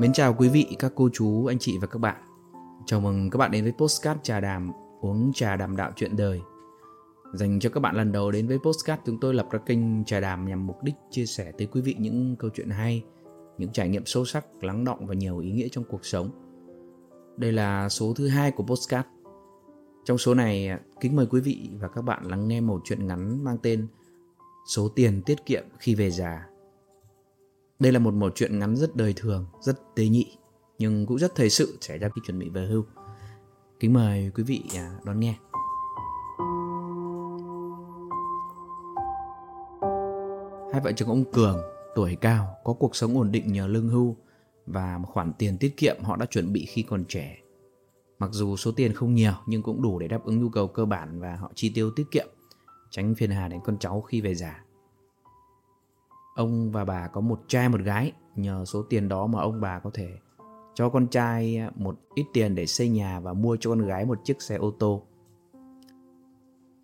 Mến chào quý vị, các cô chú, anh chị và các bạn. Chào mừng các bạn đến với Postcard Trà Đàm, uống trà đàm đạo chuyện đời. Dành cho các bạn lần đầu đến với Postcard, chúng tôi lập ra kênh Trà Đàm nhằm mục đích chia sẻ tới quý vị những câu chuyện hay, những trải nghiệm sâu sắc, lắng động và nhiều ý nghĩa trong cuộc sống. Đây là số thứ hai của Postcard. Trong số này, kính mời quý vị và các bạn lắng nghe một chuyện ngắn mang tên Số tiền tiết kiệm khi về già đây là một một chuyện ngắn rất đời thường, rất tế nhị, nhưng cũng rất thời sự xảy ra khi chuẩn bị về hưu. Kính mời quý vị à, đón nghe. Hai vợ chồng ông Cường, tuổi cao, có cuộc sống ổn định nhờ lương hưu và một khoản tiền tiết kiệm họ đã chuẩn bị khi còn trẻ. Mặc dù số tiền không nhiều nhưng cũng đủ để đáp ứng nhu cầu cơ bản và họ chi tiêu tiết kiệm, tránh phiền hà đến con cháu khi về già. Ông và bà có một trai một gái, nhờ số tiền đó mà ông bà có thể cho con trai một ít tiền để xây nhà và mua cho con gái một chiếc xe ô tô.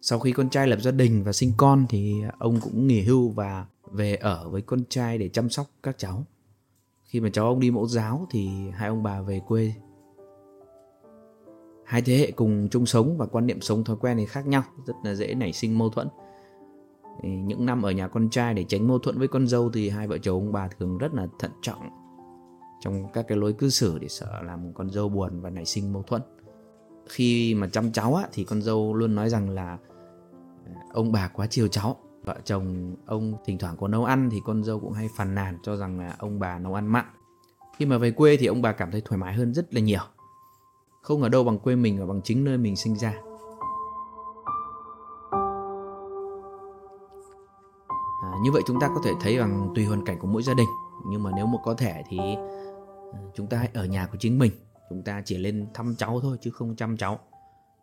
Sau khi con trai lập gia đình và sinh con thì ông cũng nghỉ hưu và về ở với con trai để chăm sóc các cháu. Khi mà cháu ông đi mẫu giáo thì hai ông bà về quê. Hai thế hệ cùng chung sống và quan niệm sống thói quen thì khác nhau, rất là dễ nảy sinh mâu thuẫn những năm ở nhà con trai để tránh mâu thuẫn với con dâu thì hai vợ chồng ông bà thường rất là thận trọng trong các cái lối cư xử để sợ làm con dâu buồn và nảy sinh mâu thuẫn. Khi mà chăm cháu á, thì con dâu luôn nói rằng là ờ, ông bà quá chiều cháu. Vợ chồng ông thỉnh thoảng có nấu ăn thì con dâu cũng hay phàn nàn cho rằng là ông bà nấu ăn mặn. Khi mà về quê thì ông bà cảm thấy thoải mái hơn rất là nhiều. Không ở đâu bằng quê mình và bằng chính nơi mình sinh ra. Ờ, như vậy chúng ta có thể thấy rằng tùy hoàn cảnh của mỗi gia đình. Nhưng mà nếu mà có thể thì ờ, chúng ta hãy ở nhà của chính mình. Chúng ta chỉ lên thăm cháu thôi chứ không chăm cháu.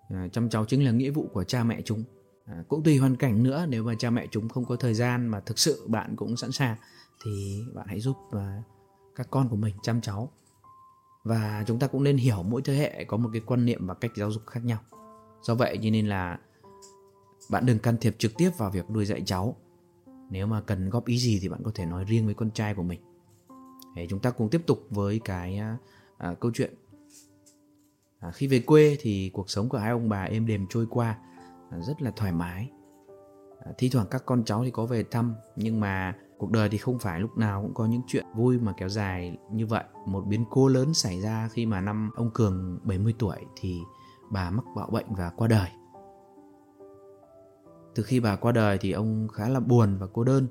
À, chăm cháu chính là nghĩa vụ của cha mẹ chúng. À, cũng tùy hoàn cảnh nữa nếu mà cha mẹ chúng không có thời gian mà thực sự bạn cũng sẵn sàng thì bạn hãy giúp à, các con của mình chăm cháu. Và chúng ta cũng nên hiểu mỗi thế hệ có một cái quan niệm và cách giáo dục khác nhau. Do vậy cho nên là bạn đừng can thiệp trực tiếp vào việc nuôi dạy cháu nếu mà cần góp ý gì thì bạn có thể nói riêng với con trai của mình. Để chúng ta cùng tiếp tục với cái à, à, câu chuyện. À, khi về quê thì cuộc sống của hai ông bà êm đềm trôi qua à, rất là thoải mái. À, thi thoảng các con cháu thì có về thăm nhưng mà cuộc đời thì không phải lúc nào cũng có những chuyện vui mà kéo dài như vậy. Một biến cố lớn xảy ra khi mà năm ông cường 70 tuổi thì bà mắc bạo bệnh và qua đời từ khi bà qua đời thì ông khá là buồn và cô đơn.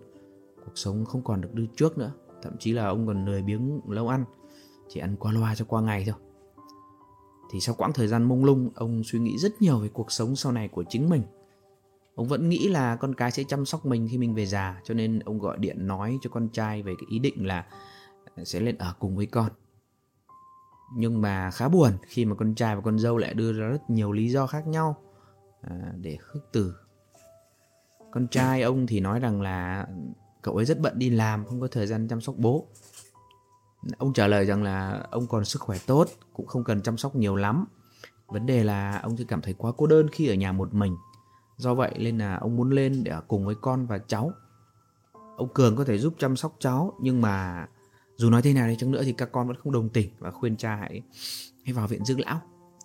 Cuộc sống không còn được như trước nữa, thậm chí là ông còn lười biếng lâu ăn, chỉ ăn qua loa cho qua ngày thôi. Thì sau quãng thời gian mông lung, ông suy nghĩ rất nhiều về cuộc sống sau này của chính mình. Ông vẫn nghĩ là con cái sẽ chăm sóc mình khi mình về già, cho nên ông gọi điện nói cho con trai về cái ý định là ờ, sẽ lên ở cùng với con. Nhưng mà khá buồn khi mà con trai và con dâu lại đưa ra rất nhiều lý do khác nhau ờ, để khước từ con trai ông thì nói rằng là cậu ấy rất bận đi làm, không có thời gian chăm sóc bố. Ông trả lời rằng là ông còn sức khỏe tốt, cũng không cần chăm sóc nhiều lắm. Vấn đề là ông thì cảm thấy quá cô đơn khi ở nhà một mình. Do vậy nên là ông muốn lên để ở cùng với con và cháu. Ông cường có thể giúp chăm sóc cháu, nhưng mà dù nói thế nào đi chăng nữa thì các con vẫn không đồng tình và khuyên cha hãy hãy vào viện dưỡng lão.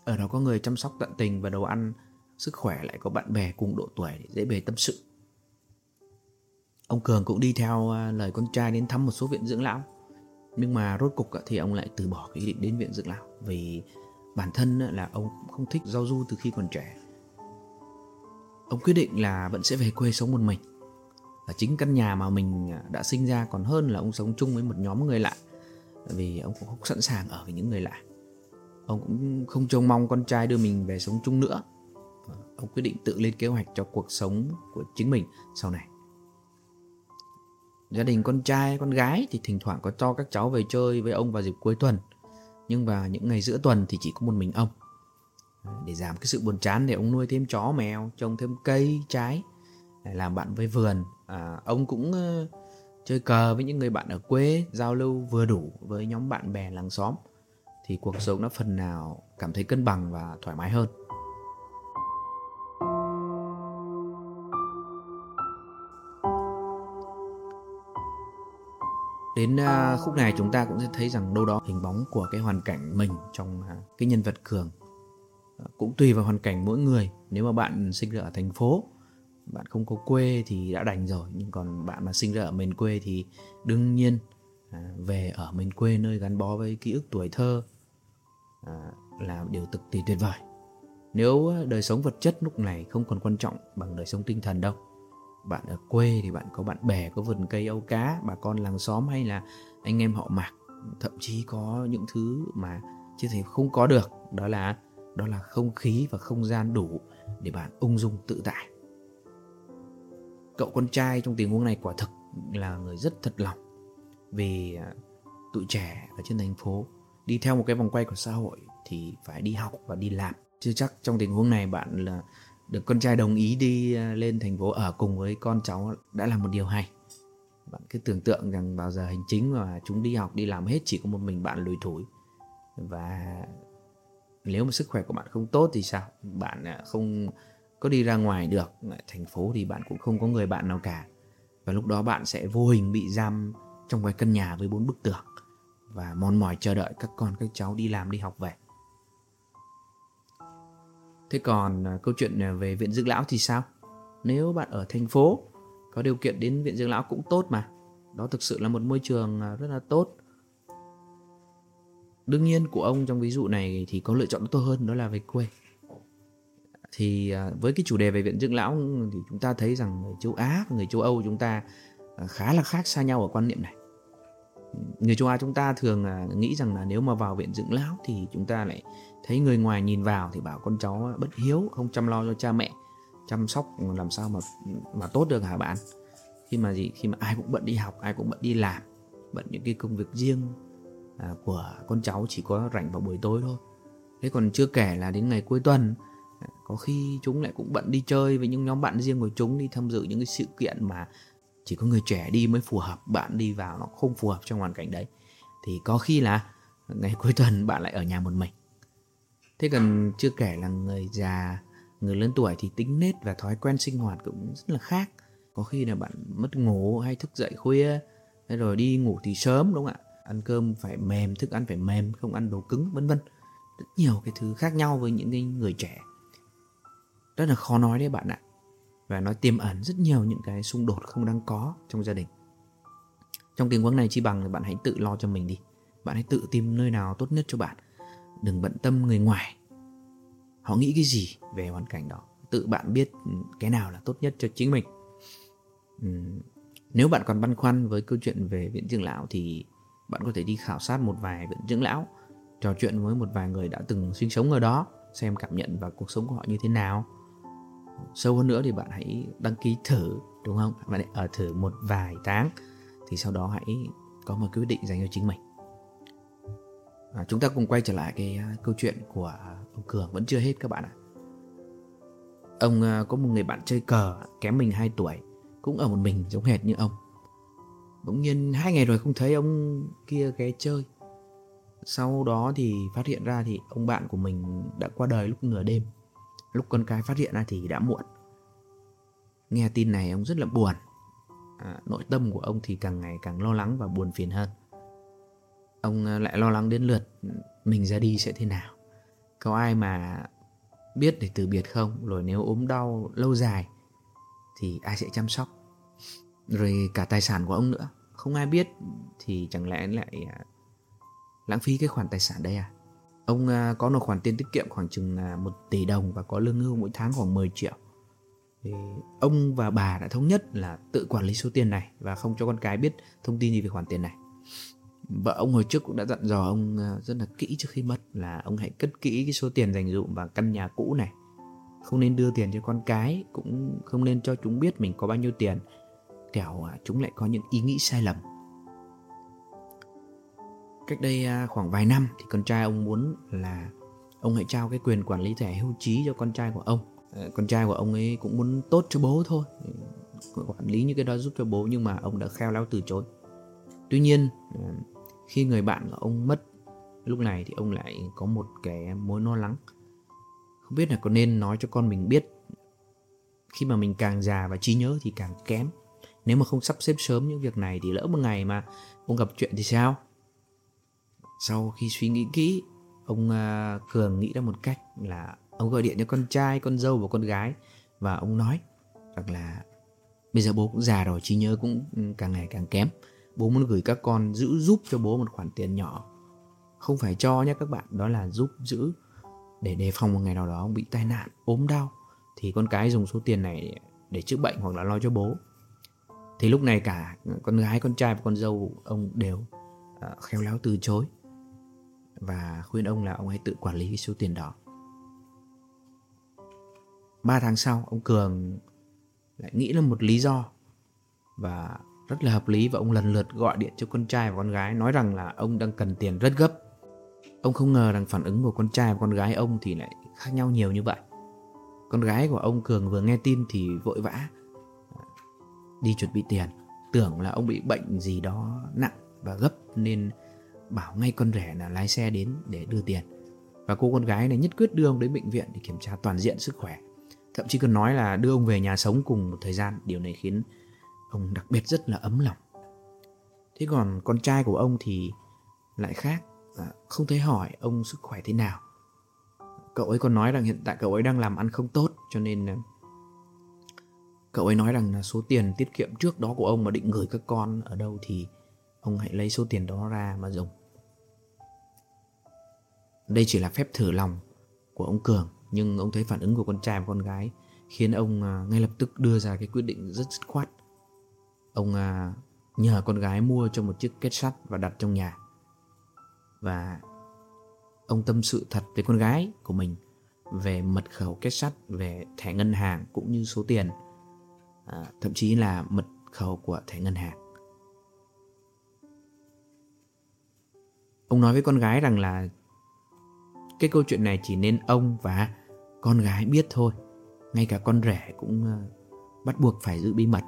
Ở đó có người chăm sóc tận tình và đồ ăn, sức khỏe lại có bạn bè cùng độ tuổi để dễ bề tâm sự. Ông Cường cũng đi theo à, lời con trai đến thăm một số viện dưỡng lão. Nhưng mà rốt cục à, thì ông lại từ bỏ cái ý định đến viện dưỡng lão. Vì bản thân à, là ông không thích giao du từ khi còn trẻ. Ông quyết định là vẫn sẽ về quê sống một mình. Ở chính căn nhà mà mình đã sinh ra còn hơn là ông sống chung với một nhóm người lạ. Vì ông cũng không sẵn sàng ở với những người lạ. Ông cũng không trông mong con trai đưa mình về sống chung nữa. Ông quyết định tự lên kế hoạch cho cuộc sống của chính mình sau này. Gia đình con trai, con gái thì thỉnh thoảng có cho các cháu về chơi với ông vào dịp cuối tuần. Nhưng vào những ngày giữa tuần thì chỉ có một mình ông. Để giảm cái sự buồn chán để ông nuôi thêm chó mèo, trồng thêm cây, trái, làm bạn với vườn. À, ông cũng uh, chơi cờ với những người bạn ở quê, giao lưu vừa đủ với nhóm bạn bè làng xóm. Thì cuộc sống nó phần nào cảm thấy cân bằng và thoải mái hơn. Đến uh, khúc này chúng ta cũng sẽ thấy rằng đâu đó hình bóng của cái hoàn cảnh mình trong uh, cái nhân vật Cường uh, cũng tùy vào hoàn cảnh mỗi người. Nếu mà bạn sinh ra ở thành phố, bạn không có quê thì đã đành rồi. Nhưng còn bạn mà sinh ra ở miền quê thì đương nhiên à, về ở miền quê nơi gắn bó với ký ức tuổi thơ à, là điều cực kỳ tuyệt vời. Nếu đời sống vật chất lúc này không còn quan trọng bằng đời sống tinh thần đâu bạn ở quê thì bạn có bạn bè, có vườn cây, âu cá, bà con làng xóm hay là anh em họ mạc, thậm chí có những thứ mà chưa thể không có được, đó là đó là không khí và không gian đủ để bạn ung dung tự tại. Cậu con trai trong tình huống này quả thực là người rất thật lòng vì à, tụi trẻ ở trên thành phố đi theo một cái vòng quay của xã hội thì phải đi học và đi làm. Chưa chắc trong tình huống này bạn là được con trai đồng ý đi à, lên thành phố ở cùng với con cháu đã là một điều hay. Bạn cứ tưởng tượng rằng vào giờ hành chính mà chúng đi học, đi làm hết chỉ có một mình bạn lùi thủi. Và nếu mà sức khỏe của bạn không tốt thì sao? Bạn à, không có đi ra ngoài được. Thành phố thì bạn cũng không có người bạn nào cả. Và lúc đó bạn sẽ vô hình bị giam trong cái căn nhà với bốn bức tường. Và mòn mỏi chờ đợi các con, các cháu đi làm, đi học về. Thế còn à, câu chuyện à, về viện dưỡng lão thì sao? Nếu bạn ở thành phố, có điều kiện đến viện dưỡng lão cũng tốt mà. Đó thực sự là một môi trường à, rất là tốt. Đương nhiên của ông trong ví dụ này thì có lựa chọn tốt hơn, đó là về quê. Thì với cái chủ đề về viện dưỡng lão thì chúng ta thấy rằng người châu Á và người châu Âu chúng ta khá là khác xa nhau ở quan niệm này. Người châu Á chúng ta thường à, nghĩ rằng là nếu mà vào viện dưỡng lão thì chúng ta lại thấy người ngoài nhìn vào thì bảo con cháu bất hiếu không chăm lo cho cha mẹ chăm sóc ừ, làm sao mà mà tốt được hả bạn? Khi mà gì? Khi mà ai cũng bận đi học ai cũng bận đi làm bận những cái công việc riêng à, của con cháu chỉ có rảnh vào buổi tối thôi. Thế còn chưa kể là đến ngày cuối tuần à, có khi chúng lại cũng bận đi chơi với những nhóm bạn riêng của chúng đi tham dự những cái sự kiện mà chỉ có người trẻ đi mới phù hợp, bạn đi vào nó không phù hợp trong hoàn cảnh đấy. Thì có khi là ngày cuối tuần bạn lại ở nhà một mình. Thế còn chưa kể là người già, người lớn tuổi thì tính nết và thói quen sinh hoạt cũng rất là khác. Có khi là bạn mất ngủ hay thức dậy khuya rồi đi ngủ thì sớm, đúng không ạ? Ăn cơm phải mềm, thức ăn phải mềm, không ăn đồ cứng, vân vân. Rất nhiều cái thứ khác nhau với những cái người trẻ. Rất là khó nói đấy bạn ạ và nó tiềm ẩn rất nhiều những cái xung đột không đáng có trong gia đình. Trong tình huống này, chi bằng là bạn hãy tự lo cho mình đi. Bạn hãy tự tìm nơi nào tốt nhất cho bạn. Đừng bận tâm người ngoài. Họ nghĩ cái gì về hoàn cảnh đó? Tự bạn biết cái nào là tốt nhất cho chính mình. Nếu bạn còn băn khoăn với câu chuyện về viện dưỡng lão thì bạn có thể đi khảo sát một vài viện dưỡng lão, trò chuyện với một vài người đã từng sinh sống ở đó, xem cảm nhận và cuộc sống của họ như thế nào sâu hơn nữa thì bạn hãy đăng ký thử đúng không? Bạn hãy ở thử một vài tháng thì sau đó hãy có một quyết định dành cho chính mình. À, chúng ta cùng quay trở lại cái à, câu chuyện của ông cường vẫn chưa hết các bạn ạ. Ông à, có một người bạn chơi cờ kém mình 2 tuổi cũng ở một mình giống hệt như ông. Bỗng nhiên hai ngày rồi không thấy ông kia ghé chơi. Sau đó thì phát hiện ra thì ông bạn của mình đã qua đời lúc nửa đêm lúc con cái phát hiện ra thì đã muộn. Nghe tin này ông rất là buồn. À, nội tâm của ông thì càng ngày càng lo lắng và buồn phiền hơn. Ông à, lại lo lắng đến lượt mình ra đi sẽ thế nào? Có ai mà biết để từ biệt không? Rồi nếu ốm đau lâu dài thì ai sẽ chăm sóc? Rồi cả tài sản của ông nữa. Không ai biết thì chẳng lẽ lại à, lãng phí cái khoản tài sản đây à? Ông à, có một khoản tiền tiết kiệm khoảng chừng là một tỷ đồng và có lương hưu mỗi tháng khoảng 10 triệu. Thì ông và bà đã thống nhất là tự quản lý số tiền này và không cho con cái biết thông tin gì về khoản tiền này. Vợ ông hồi trước cũng đã dặn dò ông à, rất là kỹ trước khi mất là ông hãy cất kỹ cái số tiền dành dụm vào căn nhà cũ này. Không nên đưa tiền cho con cái, cũng không nên cho chúng biết mình có bao nhiêu tiền. Kẻo à, chúng lại có những ý nghĩ sai lầm cách đây à, khoảng vài năm thì con trai ông muốn là ông hãy trao cái quyền quản lý thẻ hưu trí cho con trai của ông. Ờ, con trai của ông ấy cũng muốn tốt cho bố thôi ừ, quản lý những cái đó giúp cho bố nhưng mà ông đã khéo léo từ chối. Tuy nhiên ờ, khi người bạn của ông mất, lúc này thì ông lại có một cái mối lo lắng. Không biết là có nên nói cho con mình biết, khi mà mình càng già và trí nhớ thì càng kém. Nếu mà không sắp xếp sớm những việc này thì lỡ một ngày mà ông gặp chuyện thì sao? Sau khi suy nghĩ kỹ ông à, cường nghĩ ra một cách là ông gọi điện cho con trai con dâu và con gái và ông nói rằng là bây giờ bố cũng già rồi trí nhớ cũng ừ, càng ngày càng kém. Bố muốn gửi các con giữ giúp cho bố một khoản tiền nhỏ. Không phải cho nhé các bạn đó là giúp giữ để đề phòng một ngày nào đó ông bị tai nạn ốm đau thì con cái dùng số tiền này để, để chữa bệnh hoặc là lo cho bố. Thì lúc này cả con gái con trai và con dâu ông đều uh, khéo léo từ chối và khuyên ông là ông hãy tự quản lý cái số tiền đó. Ba tháng sau, ông cường lại nghĩ là một lý do và rất là hợp lý và ông lần lượt gọi điện cho con trai và con gái nói rằng là ông đang cần tiền rất gấp. Ông không ngờ rằng phản ứng của con trai và con gái ông thì lại khác nhau nhiều như vậy. Con gái của ông cường vừa nghe tin thì vội vã à, đi chuẩn bị tiền, tưởng là ông bị bệnh gì đó nặng và gấp nên bảo ngay con rể là lái xe đến để đưa tiền. Và cô con gái này nhất quyết đưa ông đến bệnh viện để kiểm tra toàn diện sức khỏe. Thậm chí còn nói là đưa ông về nhà sống cùng một thời gian. Điều này khiến ông đặc biệt rất là ấm lòng. Thế còn con trai của ông thì lại khác. À, không thấy hỏi ông sức khỏe thế nào. Cậu ấy còn nói rằng hiện tại cậu ấy đang làm ăn không tốt, cho nên à, cậu ấy nói rằng là số tiền tiết kiệm trước đó của ông mà định gửi các con ở đâu thì ông hãy lấy số tiền đó ra mà dùng đây chỉ là phép thử lòng của ông cường nhưng ông thấy phản ứng của con trai và con gái khiến ông à, ngay lập tức đưa ra cái quyết định rất dứt khoát. Ông à, nhờ con gái mua cho một chiếc kết sắt và đặt trong nhà. Và ông tâm sự thật với con gái của mình về mật khẩu kết sắt về thẻ ngân hàng cũng như số tiền à, thậm chí là mật khẩu của thẻ ngân hàng. Ông nói với con gái rằng là cái câu chuyện này chỉ nên ông và con gái biết thôi ngay cả con rể cũng ờ, bắt buộc phải giữ bí mật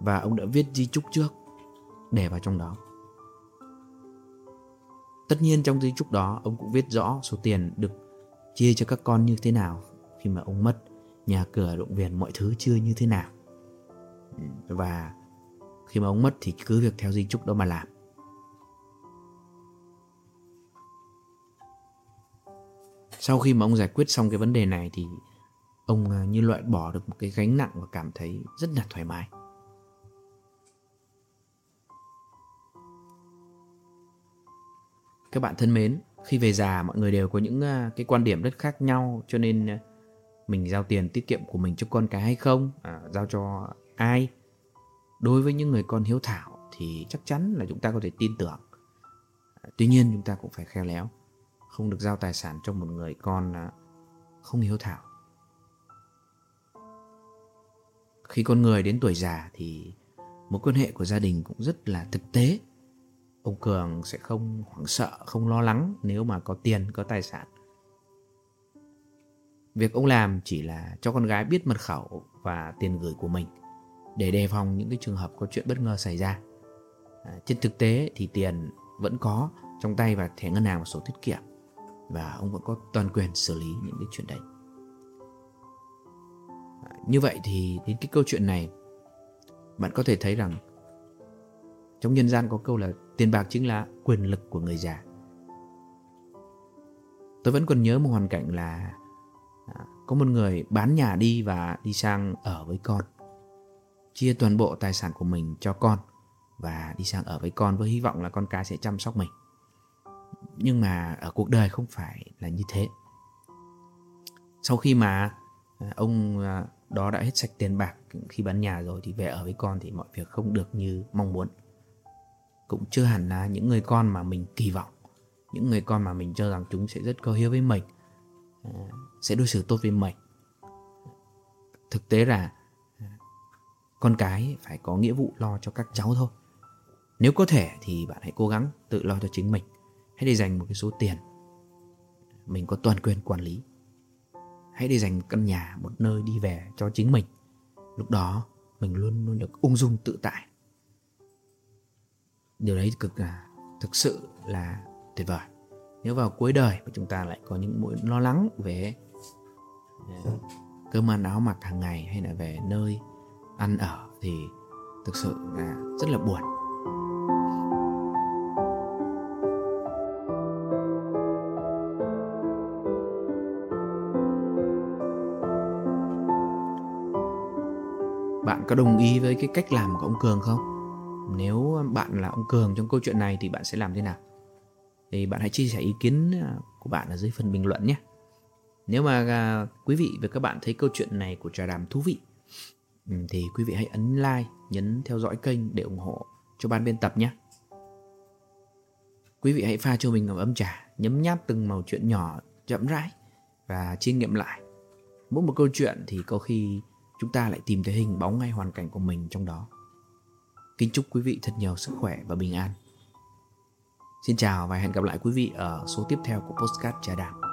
và ông đã viết di chúc trước để vào trong đó Tất nhiên trong di chúc đó ông cũng viết rõ số tiền được chia cho các con như thế nào khi mà ông mất, nhà cửa động viên mọi thứ chưa như thế nào. Và khi mà ông mất thì cứ việc theo di chúc đó mà làm. Sau khi mà ông giải quyết xong cái vấn đề này thì ông à, như loại bỏ được một cái gánh nặng và cảm thấy rất là thoải mái. Các bạn thân mến, khi về già mọi người đều có những à, cái quan điểm rất khác nhau cho nên à, mình giao tiền tiết kiệm của mình cho con cái hay không, à, giao cho ai. Đối với những người con hiếu thảo thì chắc chắn là chúng ta có thể tin tưởng. À, tuy nhiên chúng ta cũng phải khéo léo, không được giao tài sản cho một người con à, không hiếu thảo. Khi con người đến tuổi già thì mối quan hệ của gia đình cũng rất là thực tế. Ông cường sẽ không hoảng sợ không lo lắng nếu mà có tiền có tài sản. Việc ông làm chỉ là cho con gái biết mật khẩu và tiền gửi của mình để đề phòng những cái trường hợp có chuyện bất ngờ xảy ra. À, trên thực tế thì tiền vẫn có trong tay và thẻ ngân hàng và sổ tiết kiệm và ông vẫn có toàn quyền xử lý những cái chuyện đấy à, như vậy thì đến cái câu chuyện này, bạn có thể thấy rằng trong nhân gian có câu là tiền bạc chính là quyền lực của người già. Tôi vẫn còn nhớ một hoàn cảnh là à, có một người bán nhà đi và đi sang ở với con. Chia toàn bộ tài sản của mình cho con và đi sang ở với con với hy vọng là con cái sẽ chăm sóc mình. Nhưng mà ở cuộc đời không phải là như thế. Sau khi mà à, ông à, đó đã hết sạch tiền bạc khi bán nhà rồi thì về ở với con thì mọi việc không được như mong muốn. Cũng chưa hẳn là những người con mà mình kỳ vọng, những người con mà mình cho rằng chúng sẽ rất có hiếu với mình à, sẽ đối xử tốt với mình. Thực tế là con cái phải có nghĩa vụ lo cho các cháu thôi. Nếu có thể thì bạn hãy cố gắng tự lo cho chính mình hãy để dành một cái số tiền. Mình có toàn quyền quản lý. Hãy để dành căn nhà, một nơi đi về cho chính mình. Lúc đó, mình luôn luôn được ung dung tự tại. Điều đấy cực là thực sự là tuyệt vời. Nếu vào cuối đời mà chúng ta lại có những mối lo lắng về à, cơm ăn, áo mặc hàng ngày hay là về nơi ăn ở thì thực sự là rất là buồn. Có đồng ý với cái cách làm của ông cường không? Nếu bạn là ông cường trong câu chuyện này thì bạn sẽ làm thế nào? Thì bạn hãy chia sẻ ý kiến à, của bạn ở dưới phần bình luận nhé. Nếu mà à, quý vị và các bạn thấy câu chuyện này của trà đàm thú vị ừ, thì quý vị hãy ấn like, nhấn theo dõi kênh để ủng hộ cho ban biên tập nhé. Quý vị hãy pha cho mình ngậm ấm trà, nhấm nháp từng màu chuyện nhỏ, chậm rãi và chiêm nghiệm lại. Mỗi một câu chuyện thì có khi chúng ta lại tìm thấy hình bóng ngay hoàn cảnh của mình trong đó. Kính chúc quý vị thật nhiều sức khỏe và bình an. Xin chào và hẹn gặp lại quý vị ở số tiếp theo của postcard trà đạp.